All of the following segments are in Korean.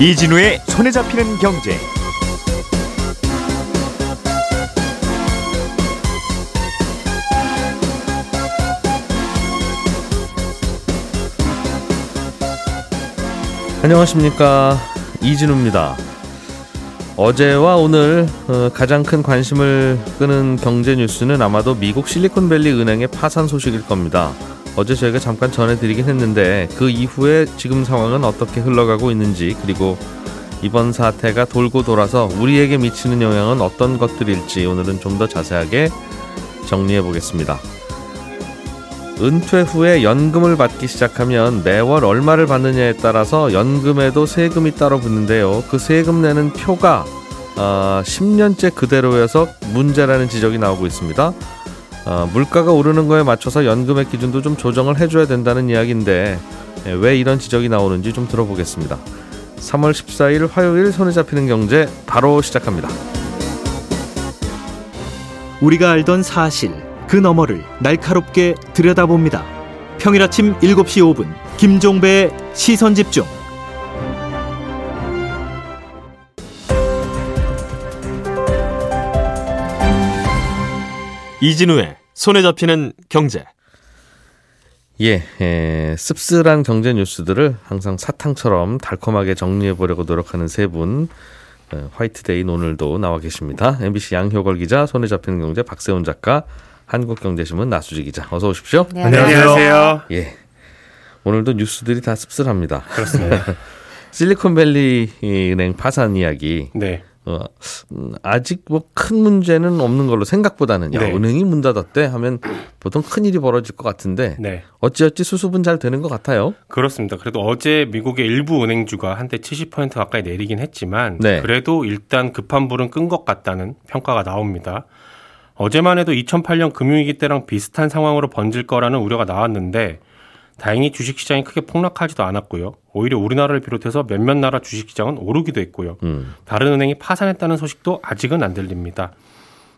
이진우의 손에 잡히는 경제. 안녕하십니까 이진우입니다. 어제와 오늘 어, 가장 큰 관심을 끄는 경제 뉴스는 아마도 미국 실리콘밸리 은행의 파산 소식일 겁니다. 어제 저희가 잠깐 전해드리긴 했는데 그 이후에 지금 상황은 어떻게 흘러가고 있는지 그리고 이번 사태가 돌고 돌아서 우리에게 미치는 영향은 어떤 것들일지 오늘은 좀 더 자세하게 정리해 보겠습니다. 은퇴 후에 연금을 받기 시작하면 매월 얼마를 받느냐에 따라서 연금에도 세금이 따로 붙는데요. 그 세금 내는 표가 어, 10년째 그대로여서 문제라는 지적이 나오고 있습니다. 어, 물가가 오르는 거에 맞춰서 연금의 기준도 좀 조정을 해줘야 된다는 이야기인데 예, 왜 이런 지적이 나오는지 좀 들어보겠습니다. 3월 14일 화요일 손에 잡히는 경제 바로 시작합니다. 우리가 알던 사실 그 너머를 날카롭게 들여다봅니다. 평일 아침 7시 5분 김종배의 시선 집중. 이진우의 손에 잡히는 경제. 예, 에, 씁쓸한 경제 뉴스들을 항상 사탕처럼 달콤하게 정리해 보려고 노력하는 세 분. 어, 화이트데이 오늘도 나와 계십니다. MBC 양효걸 기자, 손에 잡히는 경제 박세훈 작가, 한국경제신문 나수지 기자. 어서 오십시오. 네, 안녕하세요. 예. 오늘도 뉴스들이 다 씁쓸합니다. 그렇습니다. 실리콘밸리 은행 파산 이야기. 네. 어, 음, 아직 뭐 큰 문제는 없는 걸로 생각보다는 야, 네. 은행이 문 닫았대 하면 보통 큰 일이 벌어질 것 같은데 네. 어찌어찌 수습은 잘 되는 것 같아요. 그렇습니다. 그래도 어제 미국의 일부 은행주가 한때 70% 가까이 내리긴 했지만 네. 그래도 일단 급한 불은 끈 것 같다는 평가가 나옵니다. 어제만 해도 2008년 금융위기 때랑 비슷한 상황으로 번질 거라는 우려가 나왔는데 다행히 주식시장이 크게 폭락하지도 않았고요. 오히려 우리나라를 비롯해서 몇몇 나라 주식시장은 오르기도 했고요. 음. 다른 은행이 파산했다는 소식도 아직은 안 들립니다.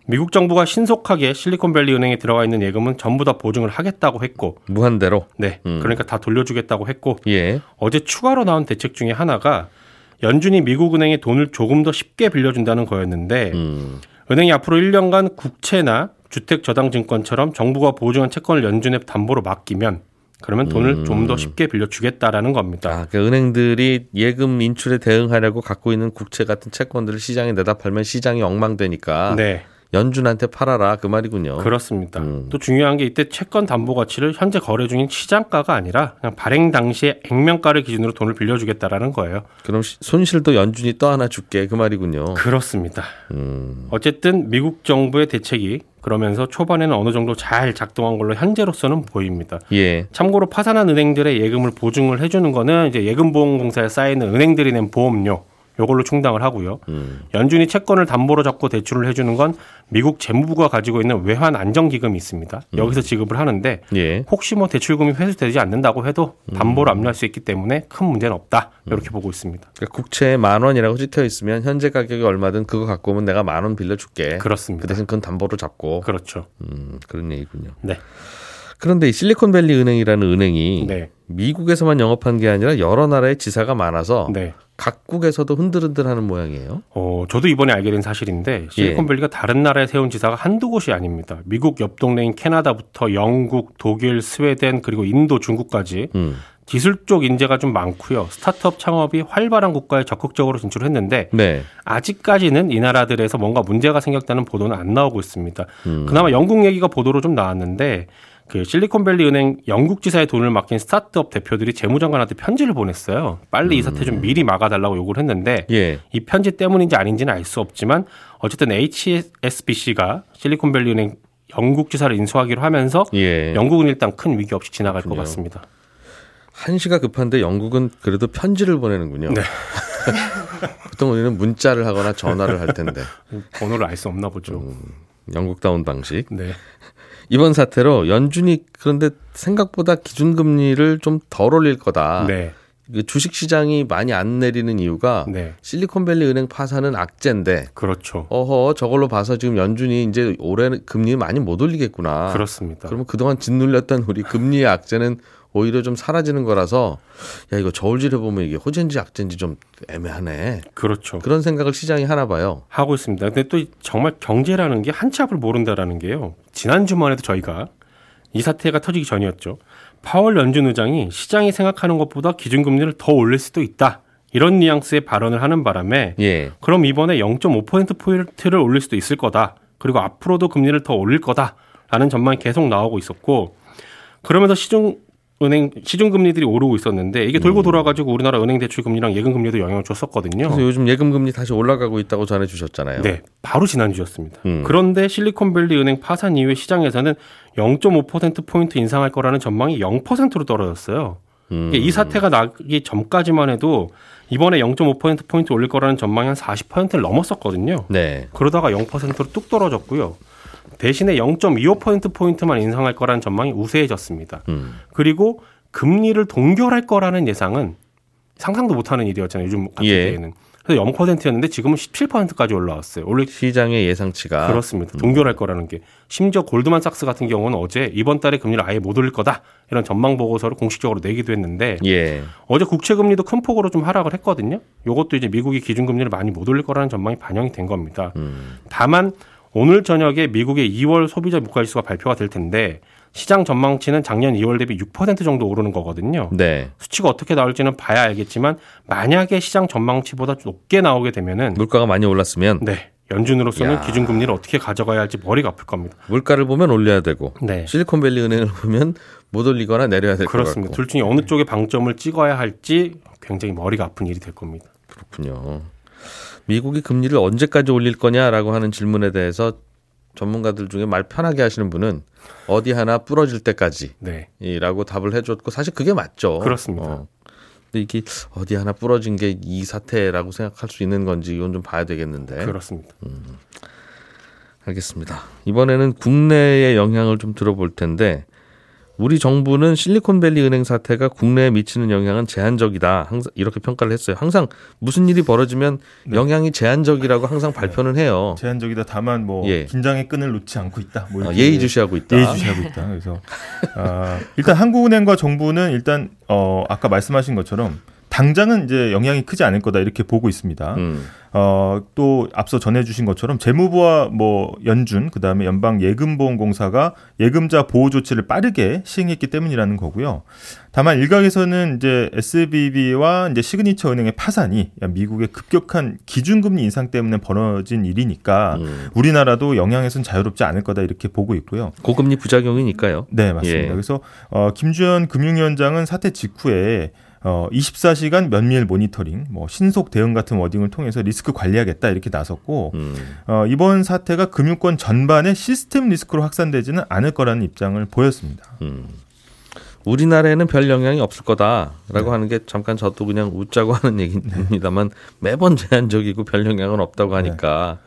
미국 정부가 신속하게 실리콘밸리 은행에 들어가 있는 예금은 전부 다 보증을 하겠다고 했고, 무한대로. 네, 음. 그러니까 다 돌려주겠다고 했고, 예. 어제 추가로 나온 대책 중에 하나가 연준이 미국 은행에 돈을 조금 더 쉽게 빌려준다는 거였는데, 음. 은행이 앞으로 1년간 국채나 주택 저당 증권처럼 정부가 보증한 채권을 연준에 담보로 맡기면 그러면 돈을 음. 좀더 쉽게 빌려주겠다라는 겁니다. 아, 그 은행들이 예금 인출에 대응하려고 갖고 있는 국채 같은 채권들을 시장에 내다 팔면 시장이 엉망되니까 네, 연준한테 팔아라 그 말이군요. 그렇습니다. 음. 또 중요한 게 이때 채권 담보 가치를 현재 거래 중인 시장가가 아니라 그냥 발행 당시의 액면가를 기준으로 돈을 빌려주겠다라는 거예요. 그럼 시- 손실도 연준이 또 하나 줄게 그 말이군요. 그렇습니다. 음. 어쨌든 미국 정부의 대책이 그러면서 초반에는 어느 정도 잘 작동한 걸로 현재로서는 보입니다. 예. 참고로 파산한 은행들의 예금을 보증을 해주는 거는 이제 예금보험공사에 쌓이는 은행들이 낸 보험료 요걸로 충당을 하고요. 음. 연준이 채권을 담보로 잡고 대출을 해주는 건 미국 재무부가 가지고 있는 외환 안정기금이 있습니다. 여기서 지급을 하는데 예. 혹시 뭐 대출금이 회수되지 않는다고 해도 담보로 압류할 수 있기 때문에 큰 문제는 없다 이렇게 보고 있습니다. 그러니까 국채에 만 원이라고 찍혀 있으면 현재 가격이 얼마든 그거 갖고 오면 내가 만 원 빌려줄게. 그렇습니다. 그 대신 그건 담보로 잡고. 그렇죠. 음, 그런 얘기군요. 네. 그런데 이 실리콘밸리 은행이라는 은행이 네. 미국에서만 영업한 게 아니라 여러 나라에 지사가 많아서 네. 각국에서도 흔들흔들하는 모양이에요. 어, 저도 이번에 알게 된 사실인데 실리콘밸리가 다른 나라에 세운 지사가 한두 곳이 아닙니다. 미국 옆 동네인 캐나다부터 영국, 독일, 스웨덴 그리고 인도, 중국까지 음. 기술 쪽 인재가 좀 많고요. 스타트업 창업이 활발한 국가에 적극적으로 진출했는데 네. 아직까지는 이 나라들에서 뭔가 문제가 생겼다는 보도는 안 나오고 있습니다. 음. 그나마 영국 얘기가 보도로 좀 나왔는데 그 실리콘밸리 은행 영국 지사의 돈을 맡긴 스타트업 대표들이 재무장관한테 편지를 보냈어요. 빨리 이 사태 좀 미리 막아달라고 요구를 했는데 예. 이 편지 때문인지 아닌지는 알 수 없지만 어쨌든 HSBC가 실리콘밸리 은행 영국 지사를 인수하기로 하면서 예. 영국은 일단 큰 위기 없이 지나갈 것 그렇군요. 같습니다. 한시가 급한데 영국은 그래도 편지를 보내는군요. 네. 보통 우리는 문자를 하거나 전화를 할 텐데 번호를 알 수 없나 보죠. 영국다운 방식. 네. 이번 사태로 연준이 그런데 생각보다 기준금리를 좀 덜 올릴 거다. 네. 그 주식 시장이 많이 안 내리는 이유가 네. 실리콘밸리 은행 파산은 악재인데 그렇죠. 어허 저걸로 봐서 지금 연준이 이제 올해 금리 많이 못 올리겠구나. 그렇습니다. 그러면 그동안 짓눌렸던 우리 금리의 악재는 오히려 좀 사라지는 거라서 야 이거 저울질해 보면 이게 호재인지 악재인지 좀 애매하네. 그렇죠. 그런 생각을 시장이 하나 봐요. 하고 있습니다. 근데 또 정말 경제라는 게 한치 앞을 모른다라는 게요. 지난 주말에도 저희가 이 사태가 터지기 전이었죠. 파월 연준 의장이 시장이 생각하는 것보다 기준금리를 더 올릴 수도 있다. 이런 뉘앙스의 발언을 하는 바람에 예. 그럼 이번에 0.5%포인트를 올릴 수도 있을 거다. 그리고 앞으로도 금리를 더 올릴 거다. 라는 전망이 계속 나오고 있었고 그러면서 시중 은행 시중 금리들이 오르고 있었는데 이게 돌고 돌아가지고 우리나라 은행 대출 금리랑 예금 금리도 영향을 줬었거든요. 그래서 요즘 예금 금리 다시 올라가고 있다고 전해 주셨잖아요. 네, 바로 지난 주였습니다. 음. 그런데 실리콘밸리 은행 파산 이후에 시장에서는 0.5% 포인트 인상할 거라는 전망이 0%로 떨어졌어요. 음. 이 사태가 나기 전까지만 해도 이번에 0.5% 포인트 올릴 거라는 전망이 한 40%를 넘었었거든요. 네. 그러다가 0%로 뚝 떨어졌고요. 대신에 0.25% 포인트만 인상할 거라는 전망이 우세해졌습니다. 음. 그리고 금리를 동결할 거라는 예상은 상상도 못하는 일이었잖아요. 요즘 같은 예. 때에는. 그래서 0%였는데 지금은 17%까지 올라왔어요. 원래 시장의 예상치가 그렇습니다. 동결할 거라는 게 심지어 골드만삭스 같은 경우는 어제 이번 달에 금리를 아예 못 올릴 거다 이런 전망 보고서를 공식적으로 내기도 했는데 예. 어제 국채 금리도 큰 폭으로 좀 하락을 했거든요. 이것도 이제 미국이 기준 금리를 많이 못 올릴 거라는 전망이 반영이 된 겁니다. 음. 다만 오늘 저녁에 미국의 2월 소비자 물가지수가 발표가 될 텐데 시장 전망치는 작년 2월 대비 6% 정도 오르는 거거든요. 네. 수치가 어떻게 나올지는 봐야 알겠지만 만약에 시장 전망치보다 높게 나오게 되면은 물가가 많이 올랐으면 네 연준으로서는 야. 기준금리를 어떻게 가져가야 할지 머리가 아플 겁니다. 물가를 보면 올려야 되고 네. 실리콘밸리 은행을 보면 못 올리거나 내려야 될것 그렇습니다. 같고 둘 중에 어느 쪽에 방점을 찍어야 할지 굉장히 머리가 아픈 일이 될 겁니다. 그렇군요. 미국이 금리를 언제까지 올릴 거냐라고 하는 질문에 대해서 전문가들 중에 말 편하게 하시는 분은 어디 하나 부러질 때까지 네. 이라고 답을 해줬고 사실 그게 맞죠. 그렇습니다. 어. 근데 이게 어디 하나 부러진 게 이 사태라고 생각할 수 있는 건지 이건 좀 봐야 되겠는데. 그렇습니다. 알겠습니다. 이번에는 국내의 영향을 좀 들어볼 텐데 우리 정부는 실리콘밸리 은행 사태가 국내에 미치는 영향은 제한적이다. 항상 이렇게 평가를 했어요. 항상 무슨 일이 벌어지면 네. 영향이 제한적이라고 항상 발표는 해요. 제한적이다. 다만 뭐 예. 긴장의 끈을 놓지 않고 있다. 뭐 아, 예의주시하고 있다. 예의주시하고 있다. 그래서 아, 일단 한국은행과 정부는 일단 어, 아까 말씀하신 것처럼 당장은 이제 영향이 크지 않을 거다 이렇게 보고 있습니다. 음, 어, 또 앞서 전해주신 것처럼 재무부와 뭐 연준 그다음에 연방 예금보험공사가 예금자 보호 조치를 빠르게 시행했기 때문이라는 거고요. 다만 일각에서는 이제 SVB와 이제 시그니처 은행의 파산이 미국의 급격한 기준금리 인상 때문에 벌어진 일이니까 음. 우리나라도 영향에선 자유롭지 않을 거다 이렇게 보고 있고요. 고금리 부작용이니까요. 네, 맞습니다. 예. 그래서 어, 김주현 금융위원장은 사태 직후에 어, 24시간 면밀 모니터링, 뭐 신속 대응 같은 wording을 통해서 리스크 관리하겠다 이렇게 나섰고 음, 어, 이번 사태가 금융권 전반의 시스템 리스크로 확산되지는 않을 거라는 입장을 보였습니다. 음. 우리나라에는 별 영향이 없을 거다라고 네. 하는 게 잠깐 저도 그냥 웃자고 하는 얘기입니다만 매번 제한적이고 별 영향은 없다고 하니까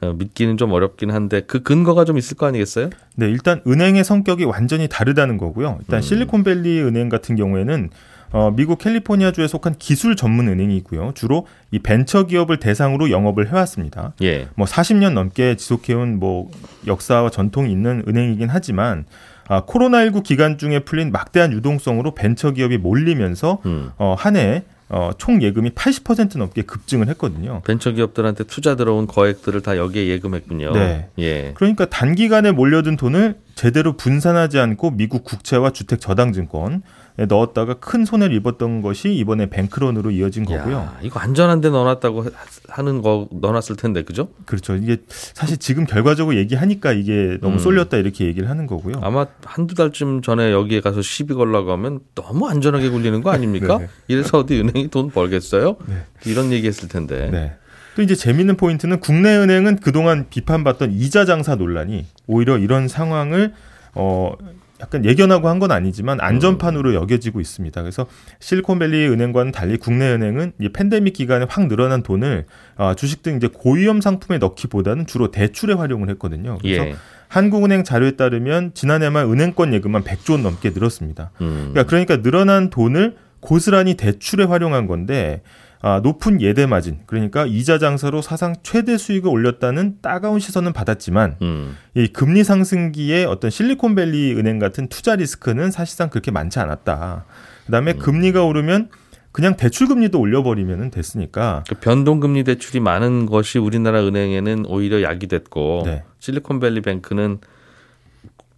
어, 믿기는 좀 어렵긴 한데 그 근거가 좀 있을 거 아니겠어요? 네, 일단 은행의 성격이 완전히 다르다는 거고요. 일단 음. 실리콘밸리 은행 같은 경우에는 어, 미국 캘리포니아주에 속한 기술 전문 은행이고요. 주로 이 벤처 기업을 대상으로 영업을 해왔습니다. 예. 뭐 40년 넘게 지속해온 뭐 역사와 전통이 있는 은행이긴 하지만 아, 코로나19 기간 중에 풀린 막대한 유동성으로 벤처 기업이 몰리면서 음. 어, 한 해에 어, 총 예금이 80% 넘게 급증을 했거든요. 벤처 기업들한테 투자 들어온 거액들을 다 여기에 예금했군요. 네. 예. 그러니까 단기간에 몰려든 돈을 제대로 분산하지 않고 미국 국채와 주택 저당 증권에 넣었다가 큰 손해를 입었던 것이 이번에 뱅크런으로 이어진 거고요. 야, 이거 안전한 데 넣어놨다고 하- 하는 거 넣어놨을 텐데 그죠? 그렇죠. 이게 사실 지금 결과적으로 얘기하니까 이게 너무 음. 쏠렸다 이렇게 얘기를 하는 거고요. 아마 한두 달쯤 전에 여기에 가서 시비 걸라고 하면 너무 안전하게 굴리는 거 아닙니까? 네. 이래서 어디 은행이 돈 벌겠어요? 네. 이런 얘기했을 텐데. 네. 또 이제 재밌는 포인트는 국내 은행은 그동안 비판받던 이자 장사 논란이 오히려 이런 상황을 어 약간 예견하고 한 건 아니지만 안전판으로 여겨지고 있습니다. 그래서 실리콘밸리 은행과는 달리 국내 은행은 이 팬데믹 기간에 확 늘어난 돈을 아, 주식 등 이제 고위험 상품에 넣기보다는 주로 대출에 활용을 했거든요. 그래서 예. 한국은행 자료에 따르면 지난해만 은행권 예금만 100조 원 넘게 늘었습니다. 음. 그러니까, 그러니까 늘어난 돈을 고스란히 대출에 활용한 건데 아, 높은 예대 마진 그러니까 이자 장사로 사상 최대 수익을 올렸다는 따가운 시선은 받았지만 음. 이 금리 상승기에 어떤 실리콘밸리 은행 같은 투자 리스크는 사실상 그렇게 많지 않았다. 그다음에 금리가 오르면 그냥 대출 금리도 올려버리면 됐으니까 그 변동금리 대출이 많은 것이 우리나라 은행에는 오히려 약이 됐고 네. 실리콘밸리 뱅크는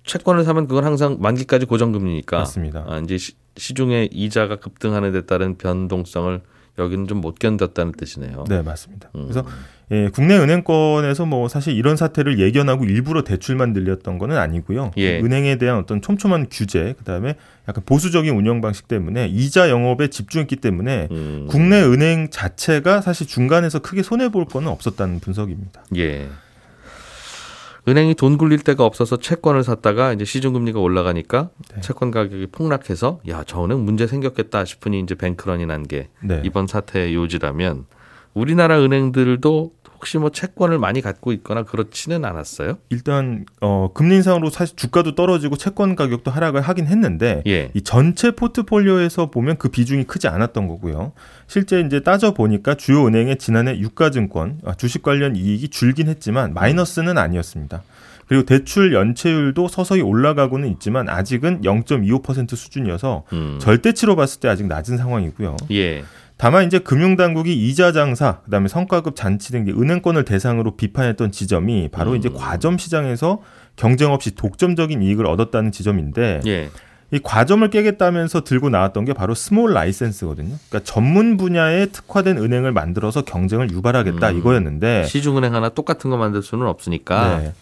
채권을 사면 그건 항상 만기까지 고정금리니까 맞습니다. 아, 이제 시, 시중에 이자가 급등하는 데 따른 변동성을 여기는 좀 못 견뎠다는 뜻이네요. 네, 맞습니다. 음. 그래서 예, 국내 은행권에서 뭐 사실 이런 사태를 예견하고 일부러 대출만 늘렸던 거는 아니고요. 예. 은행에 대한 어떤 촘촘한 규제, 그다음에 약간 보수적인 운영 방식 때문에 이자 영업에 집중했기 때문에 음. 국내 은행 자체가 사실 중간에서 크게 손해 볼 거는 없었다는 분석입니다. 예. 은행이 돈 굴릴 데가 없어서 채권을 샀다가 이제 시중금리가 올라가니까 네. 채권 가격이 폭락해서 야, 저 은행 문제 생겼겠다 싶으니 이제 뱅크런이 난게 네. 이번 사태의 요지라면 우리나라 은행들도 혹시 뭐 채권을 많이 갖고 있거나 그렇지는 않았어요? 일단 어 금리 인상으로 사실 주가도 떨어지고 채권 가격도 하락을 하긴 했는데 예. 이 전체 포트폴리오에서 보면 그 비중이 크지 않았던 거고요. 실제 이제 따져 보니까 주요 은행의 지난해 유가증권 아, 주식 관련 이익이 줄긴 했지만 마이너스는 아니었습니다. 그리고 대출 연체율도 서서히 올라가고는 있지만 아직은 0.25% 수준이어서 음. 절대치로 봤을 때 아직 낮은 상황이고요. 예. 다만 이제 금융당국이 이자 장사, 그다음에 성과급 잔치 등 은행권을 대상으로 비판했던 지점이 바로 음. 이제 과점 시장에서 경쟁 없이 독점적인 이익을 얻었다는 지점인데 예. 이 과점을 깨겠다면서 들고 나왔던 게 바로 small license거든요. 그러니까 전문 분야에 특화된 은행을 만들어서 경쟁을 유발하겠다 음. 이거였는데 시중은행 하나 똑같은 거 만들 수는 없으니까. 네.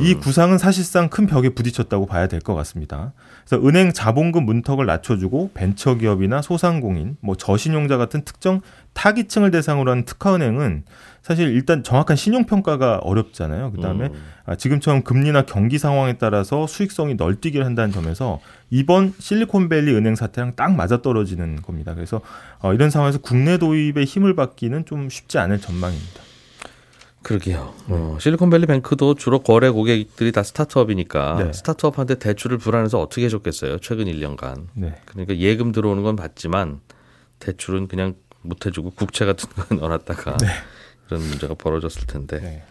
이 구상은 사실상 큰 벽에 부딪혔다고 봐야 될 것 같습니다. 그래서 은행 자본금 문턱을 낮춰주고 벤처기업이나 소상공인, 뭐 저신용자 같은 특정 타깃층을 대상으로 하는 특화은행은 사실 일단 정확한 신용평가가 어렵잖아요. 그 다음에 음. 아, 지금처럼 금리나 경기 상황에 따라서 수익성이 널뛰기를 한다는 점에서 이번 실리콘밸리 은행 사태랑 딱 맞아떨어지는 겁니다. 그래서 어, 이런 상황에서 국내 도입에 힘을 받기는 좀 쉽지 않을 전망입니다. 그러게요. 어, 실리콘밸리 뱅크도 주로 거래 고객들이 다 스타트업이니까 네. 스타트업한테 대출을 불안해서 어떻게 해줬겠어요? 최근 1년간. 네. 그러니까 예금 들어오는 건 받지만 대출은 그냥 못 해주고 국채 같은 거 넣어놨다가 이런 문제가 벌어졌을 텐데 네.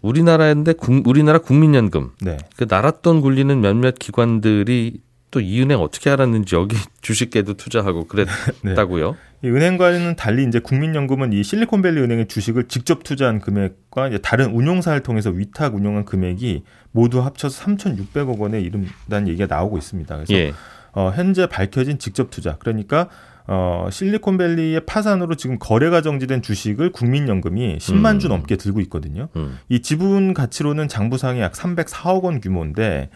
우리나라인데 국, 우리나라 국민연금 네. 그 나랏돈 굴리는 몇몇 기관들이 또 이 은행 어떻게 알았는지 여기 주식계도 투자하고 그랬다고요? 이 은행과는 달리 이제 국민연금은 이 실리콘밸리 은행의 주식을 직접 투자한 금액과 이제 다른 운용사를 통해서 위탁 운용한 금액이 모두 합쳐서 3,600억 원에 이른다는 얘기가 나오고 있습니다. 그래서 예. 어, 현재 밝혀진 직접 투자 그러니까 어, 실리콘밸리의 파산으로 지금 거래가 정지된 주식을 국민연금이 10만 주 음. 넘게 들고 있거든요. 음. 이 지분 가치로는 장부상이 약 304억 원 규모인데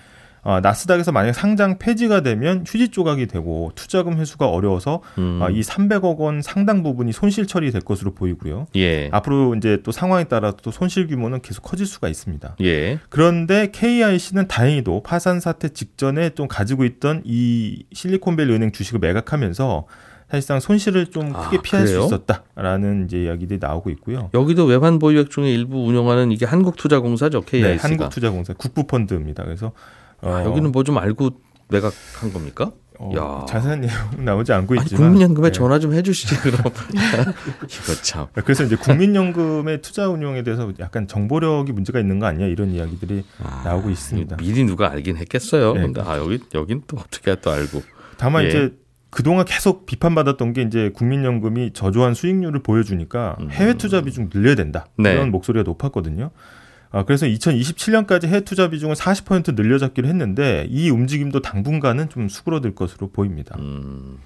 어, 나스닥에서 만약 상장 폐지가 되면 휴지 조각이 되고 투자금 회수가 어려워서 음. 아, 이 300억 원 상당 부분이 손실 처리될 것으로 보이고요. 예. 앞으로 이제 또 상황에 따라 또 손실 규모는 계속 커질 수가 있습니다. 예. 그런데 KIC는 다행히도 파산 사태 직전에 좀 가지고 있던 이 실리콘밸리 은행 주식을 매각하면서 사실상 손실을 좀 아, 크게 피할 그래요? 수 있었다라는 이제 이야기들이 나오고 있고요. 여기도 외환 보유액 중에 일부 운영하는 이게 한국투자공사죠 KIC가. 네, 한국투자공사 국부펀드입니다. 그래서 어, 아, 여기는 뭐 좀 알고 매각한 겁니까? 어, 야. 자세한 내용 나오지 않고 아니, 있지만 국민연금에 네. 전화 좀 해주시지 그럼. 이거 참. 그래서 이제 국민연금의 투자 운용에 대해서 약간 정보력이 문제가 있는 거 아니야 이런 이야기들이 나오고 있습니다. 미리 누가 알긴 했겠어요. 네. 근데 아 여기 여긴 또 어떻게 또 알고. 다만 예. 이제 그동안 계속 비판받았던 게 이제 국민연금이 저조한 수익률을 보여주니까 해외 투자 비중 늘려야 된다 음. 네. 이런 목소리가 높았거든요. 아, 그래서 2027년까지 해외 투자 비중을 40% 늘려잡기로 했는데 이 움직임도 당분간은 좀 수그러들 것으로 보입니다. 음.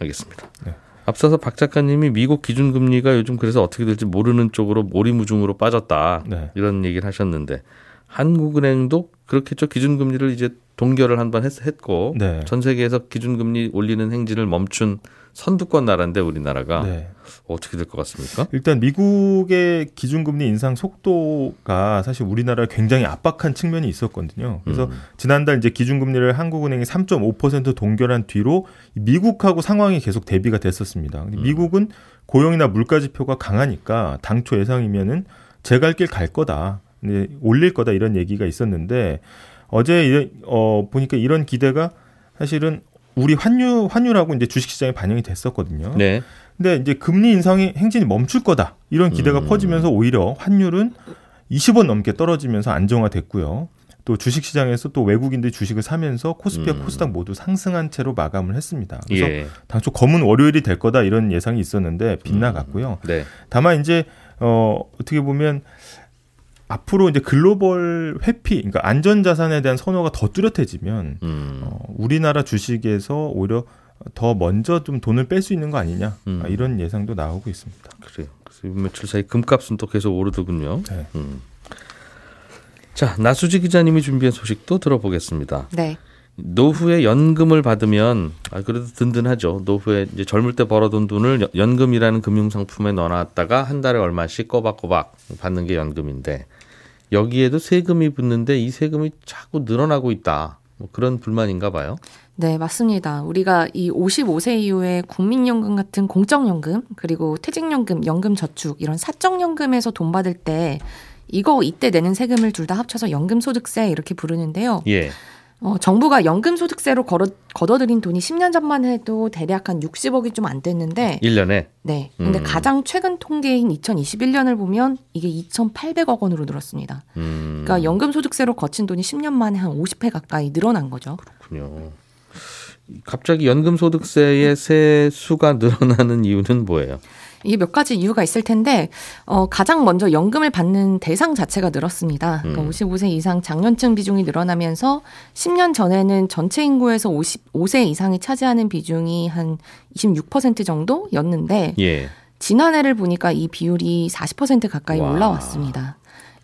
알겠습니다. 네. 앞서서 박 작가님이 미국 기준금리가 요즘 그래서 어떻게 될지 모르는 쪽으로 오리무중으로 빠졌다 네. 이런 얘기를 하셨는데 한국은행도 그렇겠죠 기준금리를 이제 동결을 한 번 했고 네. 전 세계에서 기준금리 올리는 행진을 멈춘 선두권 나라인데 우리나라가 네. 어떻게 될 것 같습니까? 일단 미국의 기준금리 인상 속도가 사실 우리나라를 굉장히 압박한 측면이 있었거든요. 그래서 음. 지난달 이제 기준금리를 한국은행이 3.5% 동결한 뒤로 미국하고 상황이 계속 대비가 됐었습니다. 음. 근데 미국은 고용이나 물가 지표가 강하니까 당초 예상이면은 제갈 길 갈 거다. 근데 올릴 거다 이런 얘기가 있었는데 어제 이- 어 보니까 이런 기대가 사실은 우리 환율 환율하고 이제 주식 시장에 반영이 됐었거든요. 네. 근데 이제 금리 인상이 행진이 멈출 거다 이런 기대가 음. 퍼지면서 오히려 환율은 20원 넘게 떨어지면서 안정화됐고요. 또 주식 시장에서 또 외국인들 주식을 사면서 코스피와 음. 코스닥 모두 상승한 채로 마감을 했습니다. 그래서 예. 당초 검은 월요일이 될 거다 이런 예상이 있었는데 빗나갔고요. 네. 다만 이제 어 어떻게 보면 앞으로 이제 글로벌 회피, 그러니까 안전 자산에 대한 선호가 더 뚜렷해지면 음. 어, 우리나라 주식에서 오히려 더 먼저 좀 돈을 뺄 수 있는 거 아니냐 음. 아, 이런 예상도 나오고 있습니다. 그래요. 그래서 이 며칠 사이 금값은 또 계속 오르더군요. 네. 음. 자, 나수지 기자님이 준비한 소식도 들어보겠습니다. 네. 노후에 연금을 받으면 아 그래도 든든하죠. 노후에 이제 젊을 때 벌어둔 돈을 여- 연금이라는 금융 상품에 넣어놨다가 한 달에 얼마씩 꼬박꼬박 받는 게 연금인데 여기에도 세금이 붙는데 이 세금이 자꾸 늘어나고 있다. 뭐 그런 불만인가 봐요. 네, 맞습니다. 우리가 이 55세 이후에 국민연금 같은 공적연금, 그리고 퇴직연금, 연금저축, 이런 사적연금에서 돈 받을 때 이거 이때 내는 세금을 둘 다 합쳐서 연금소득세 이렇게 부르는데요. 예. 어, 정부가 연금소득세로 걸어, 걷어들인 돈이 10년 전만 해도 대략 한 60억이 좀 안 됐는데, 일년에 네. 근데 음. 가장 최근 통계인 2021년을 보면 이게 2,800억 원으로 늘었습니다. 음. 그러니까 연금소득세로 거친 돈이 10년 만에 한 50회 가까이 늘어난 거죠. 그렇군요. 갑자기 연금소득세의 세수가 늘어나는 이유는 뭐예요? 이게 몇 가지 이유가 있을 텐데 어, 가장 먼저 연금을 받는 대상 자체가 늘었습니다. 그러니까 음. 55세 이상 장년층 비중이 늘어나면서 10년 전에는 전체 인구에서 55세 이상이 차지하는 비중이 한 26% 정도였는데 예. 지난해를 보니까 이 비율이 40% 가까이 와. 올라왔습니다.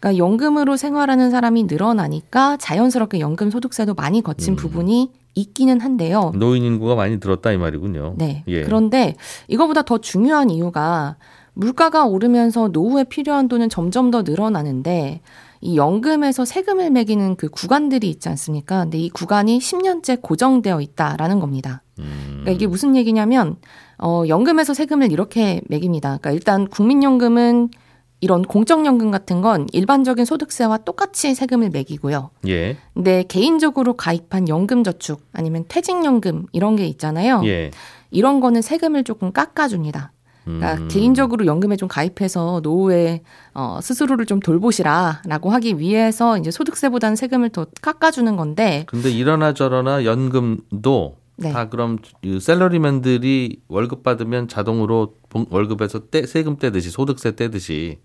그러니까 연금으로 생활하는 사람이 늘어나니까 자연스럽게 연금 소득세도 많이 음. 거친 부분이 있기는 한데요. 노인 인구가 많이 늘었다 이 말이군요. 네. 예. 그런데 이거보다 더 중요한 이유가 물가가 오르면서 노후에 필요한 돈은 점점 더 늘어나는데 이 연금에서 세금을 매기는 그 구간들이 있지 않습니까? 근데 이 구간이 10년째 고정되어 있다라는 겁니다. 음. 그러니까 이게 무슨 얘기냐면 어 연금에서 세금을 이렇게 매깁니다. 그러니까 일단 국민연금은 이런 공적연금 같은 건 일반적인 소득세와 똑같이 세금을 매기고요. 예. 근데 개인적으로 가입한 연금저축 아니면 퇴직연금 이런 게 있잖아요. 예. 이런 거는 세금을 조금 깎아줍니다. 그러니까 음. 개인적으로 연금에 좀 가입해서 노후에 어, 스스로를 좀 돌보시라라고 하기 위해서 이제 소득세보다는 세금을 더 깎아주는 건데 근데 이러나 저러나 연금도 네. 다 그럼 이 셀러리맨들이 월급 받으면 자동으로 봉- 월급에서 떼, 세금 떼듯이 소득세 떼듯이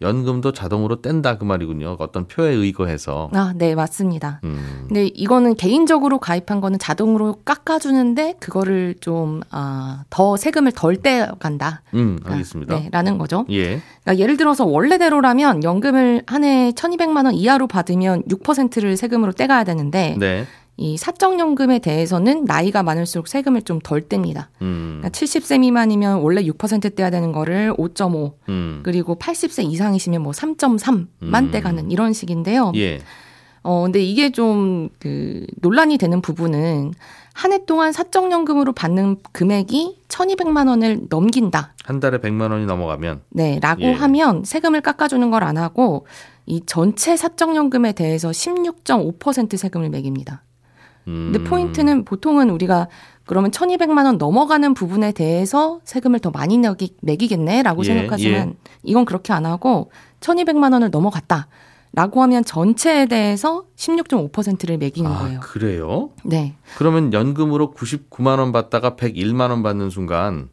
연금도 자동으로 뗀다 그 말이군요. 어떤 표에 의거해서. 아, 네, 맞습니다. 음. 근데 이거는 개인적으로 가입한 거는 자동으로 깎아주는데 그거를 좀, 아, 더 세금을 덜 떼간다. 음, 알겠습니다. 네, 라는 거죠. 예. 그러니까 예를 들어서 원래대로라면 연금을 한해 1200만 원 이하로 받으면 6%를 세금으로 떼가야 되는데 네. 이 사적연금에 대해서는 나이가 많을수록 세금을 좀 덜 뗍니다. 음. 그러니까 70세 미만이면 원래 6% 떼야 되는 거를 5.5 음. 그리고 80세 이상이시면 뭐 3.3만 음. 떼가는 이런 식인데요. 예. 어 근데 이게 좀 그 논란이 되는 부분은 한 해 동안 사적연금으로 받는 금액이 1,200만 원을 넘긴다. 한 달에 100만 원이 넘어가면 네, 라고 예. 하면 세금을 깎아주는 걸 안 하고 이 전체 사적연금에 대해서 16.5% 세금을 매깁니다. 음. 근데 포인트는 보통은 우리가 그러면 1200만 원 넘어가는 부분에 대해서 세금을 더 많이 내기, 매기겠네라고 예, 생각하지만 이건 그렇게 안 하고 1200만 원을 넘어갔다. 라고 하면 전체에 대해서 16.5%를 매기는 아, 거예요. 그래요? 네. 그러면 연금으로 99만 원 받다가 101만 원 받는 순간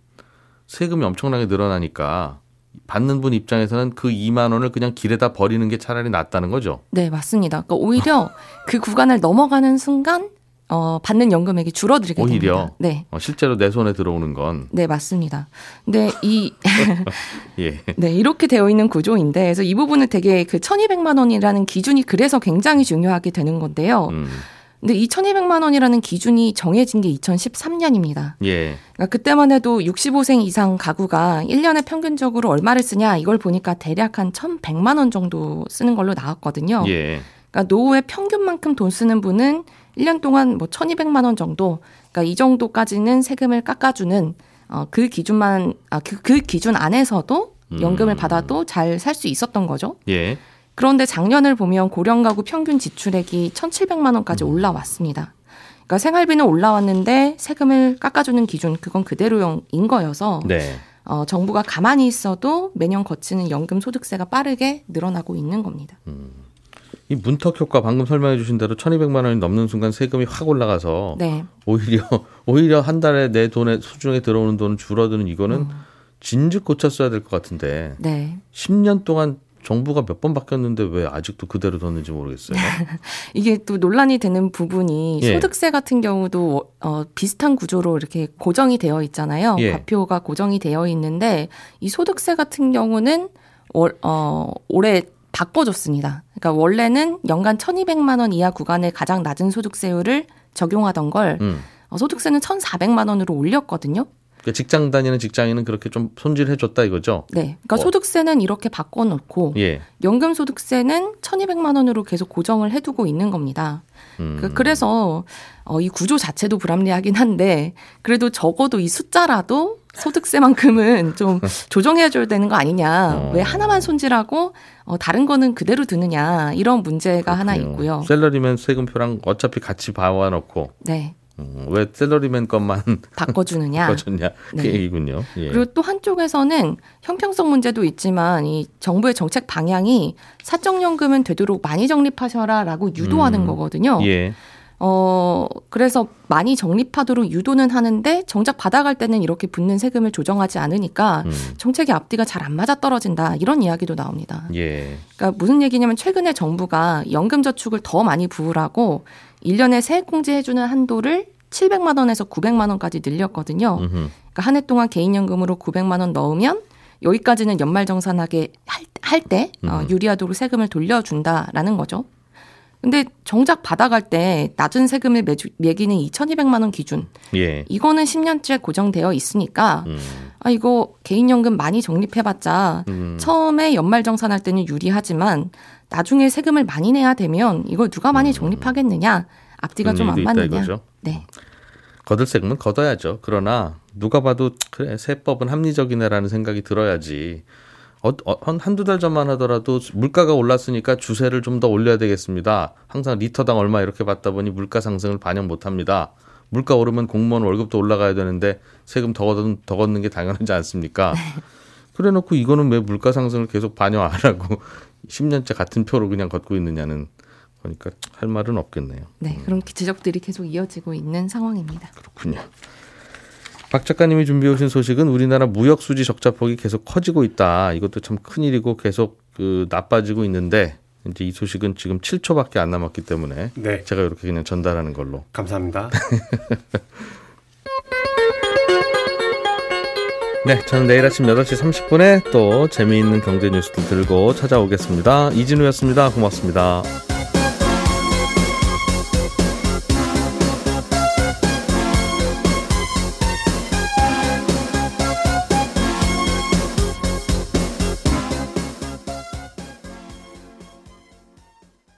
세금이 엄청나게 늘어나니까 받는 분 입장에서는 그 2만 원을 그냥 길에다 버리는 게 차라리 낫다는 거죠. 네, 맞습니다. 그러니까 오히려 그 구간을 넘어가는 순간 어, 받는 연금액이 줄어들게 오히려? 됩니다. 네. 어, 실제로 내 손에 들어오는 건 네, 맞습니다. 근데 이 예. 네, 이렇게 되어 있는 구조인데 그래서 이 부분은 되게 그 1200만 원이라는 기준이 그래서 굉장히 중요하게 되는 건데요. 음. 근데 이 1200만 원이라는 기준이 정해진 게 2013년입니다. 예. 그러니까 그때만 해도 65세 이상 가구가 1년에 평균적으로 얼마를 쓰냐 이걸 보니까 대략 한 1100만 원 정도 쓰는 걸로 나왔거든요. 예. 그러니까 노후에 평균만큼 돈 쓰는 분은 1년 동안 뭐 1200만 원 정도, 그러니까 이 정도까지는 세금을 깎아주는 어, 그 기준만, 아, 그, 그 기준 안에서도 연금을 음. 받아도 잘 살 수 있었던 거죠. 예. 그런데 작년을 보면 고령 가구 평균 지출액이 1,700만 원까지 올라왔습니다. 그러니까 생활비는 올라왔는데 세금을 깎아주는 기준 그건 그대로인 거여서 네. 어, 정부가 가만히 있어도 매년 거치는 연금 소득세가 빠르게 늘어나고 있는 겁니다. 이 문턱 효과 방금 설명해 주신 대로 1200만 원이 넘는 순간 세금이 확 올라가서 네. 오히려 오히려 한 달에 내 돈에 수중에 들어오는 돈은 줄어드는 이거는 음. 진즉 고쳤어야 될 것 같은데 네. 10년 동안 정부가 몇 번 바뀌었는데 왜 아직도 그대로 뒀는지 모르겠어요. 이게 또 논란이 되는 부분이 예. 소득세 같은 경우도 어, 비슷한 구조로 이렇게 고정이 되어 있잖아요. 예. 과표가 고정이 되어 있는데 이 소득세 같은 경우는 월, 어, 올해 바꿔줬습니다. 그러니까 원래는 연간 1,200만 원 이하 구간의 가장 낮은 소득세율을 적용하던 걸 음. 어, 소득세는 1,400만 원으로 올렸거든요. 그러니까 직장 다니는 직장인은 그렇게 좀 손질해 줬다 이거죠. 네. 그러니까 어. 소득세는 이렇게 바꿔놓고 예. 연금 소득세는 1,200만 원으로 계속 고정을 해두고 있는 겁니다. 음. 그, 그래서 어, 이 구조 자체도 불합리하긴 한데 그래도 적어도 이 숫자라도 소득세만큼은 좀 조정해줘야 되는 거 아니냐. 어. 왜 하나만 손질하고 어, 다른 거는 그대로 두느냐. 이런 문제가 하나 그렇군요. 있고요. 셀러리맨 세금표랑 어차피 같이 봐와놓고 네. 음, 왜 셀러리맨 것만 바꿔주느냐. 그 네. 얘기군요. 예. 그리고 또 한쪽에서는 형평성 문제도 있지만 이 정부의 정책 방향이 사적연금은 되도록 많이 적립하셔라라고 유도하는 음. 거거든요. 예. 어, 그래서 많이 적립하도록 유도는 하는데 정작 받아갈 때는 이렇게 붙는 세금을 조정하지 않으니까 음. 정책의 앞뒤가 잘 안 맞아 떨어진다. 이런 이야기도 나옵니다. 예. 그러니까 무슨 얘기냐면 최근에 정부가 연금 저축을 더 많이 부으라고 1년에 세액 공제 해 주는 한도를 700만 원에서 900만 원까지 늘렸거든요. 음흠. 그러니까 한 해 동안 개인연금으로 900만 원 넣으면 여기까지는 연말정산하게 할때 어, 음. 유리하도록 세금을 돌려준다라는 거죠. 근데 정작 받아갈 때 낮은 세금을 매주, 매기는 2,200만 원 기준 예. 이거는 10년째 고정되어 있으니까 음. 아 이거 개인연금 많이 적립해봤자 음. 처음에 연말정산할 때는 유리하지만 나중에 세금을 많이 내야 되면 이걸 누가 많이 적립하겠느냐 앞뒤가 음. 좀안 맞느냐. 이거죠. 네. 거들 세금은 걷어야죠. 그러나 누가 봐도 그래 세법은 합리적이네라는 생각이 들어야지. 어, 어, 한- 한두 달 전만 하더라도 물가가 올랐으니까 주세를 좀 더 올려야 되겠습니다. 항상 리터당 얼마 이렇게 받다 보니 물가 상승을 반영 못 합니다. 물가 오르면 공무원 월급도 올라가야 되는데 세금 더 걷는, 더 걷는 게 당연하지 않습니까? 그래 놓고 이거는 왜 물가 상승을 계속 반영 안 하고 10년째 같은 표로 그냥 걷고 있느냐는 그러니까 할 말은 없겠네요. 네, 그런 지적들이 계속 이어지고 있는 상황입니다. 그렇군요. 박 작가님이 준비해 오신 소식은 우리나라 무역 수지 적자 폭이 계속 커지고 있다. 이것도 참 큰일이고 계속 그 나빠지고 있는데 이제 이 소식은 지금 7초밖에 안 남았기 때문에 네. 제가 이렇게 그냥 전달하는 걸로. 감사합니다. 네, 저는 내일 아침 8시 30분에 또 재미있는 경제 뉴스들 들고 찾아오겠습니다. 이진우였습니다. 고맙습니다.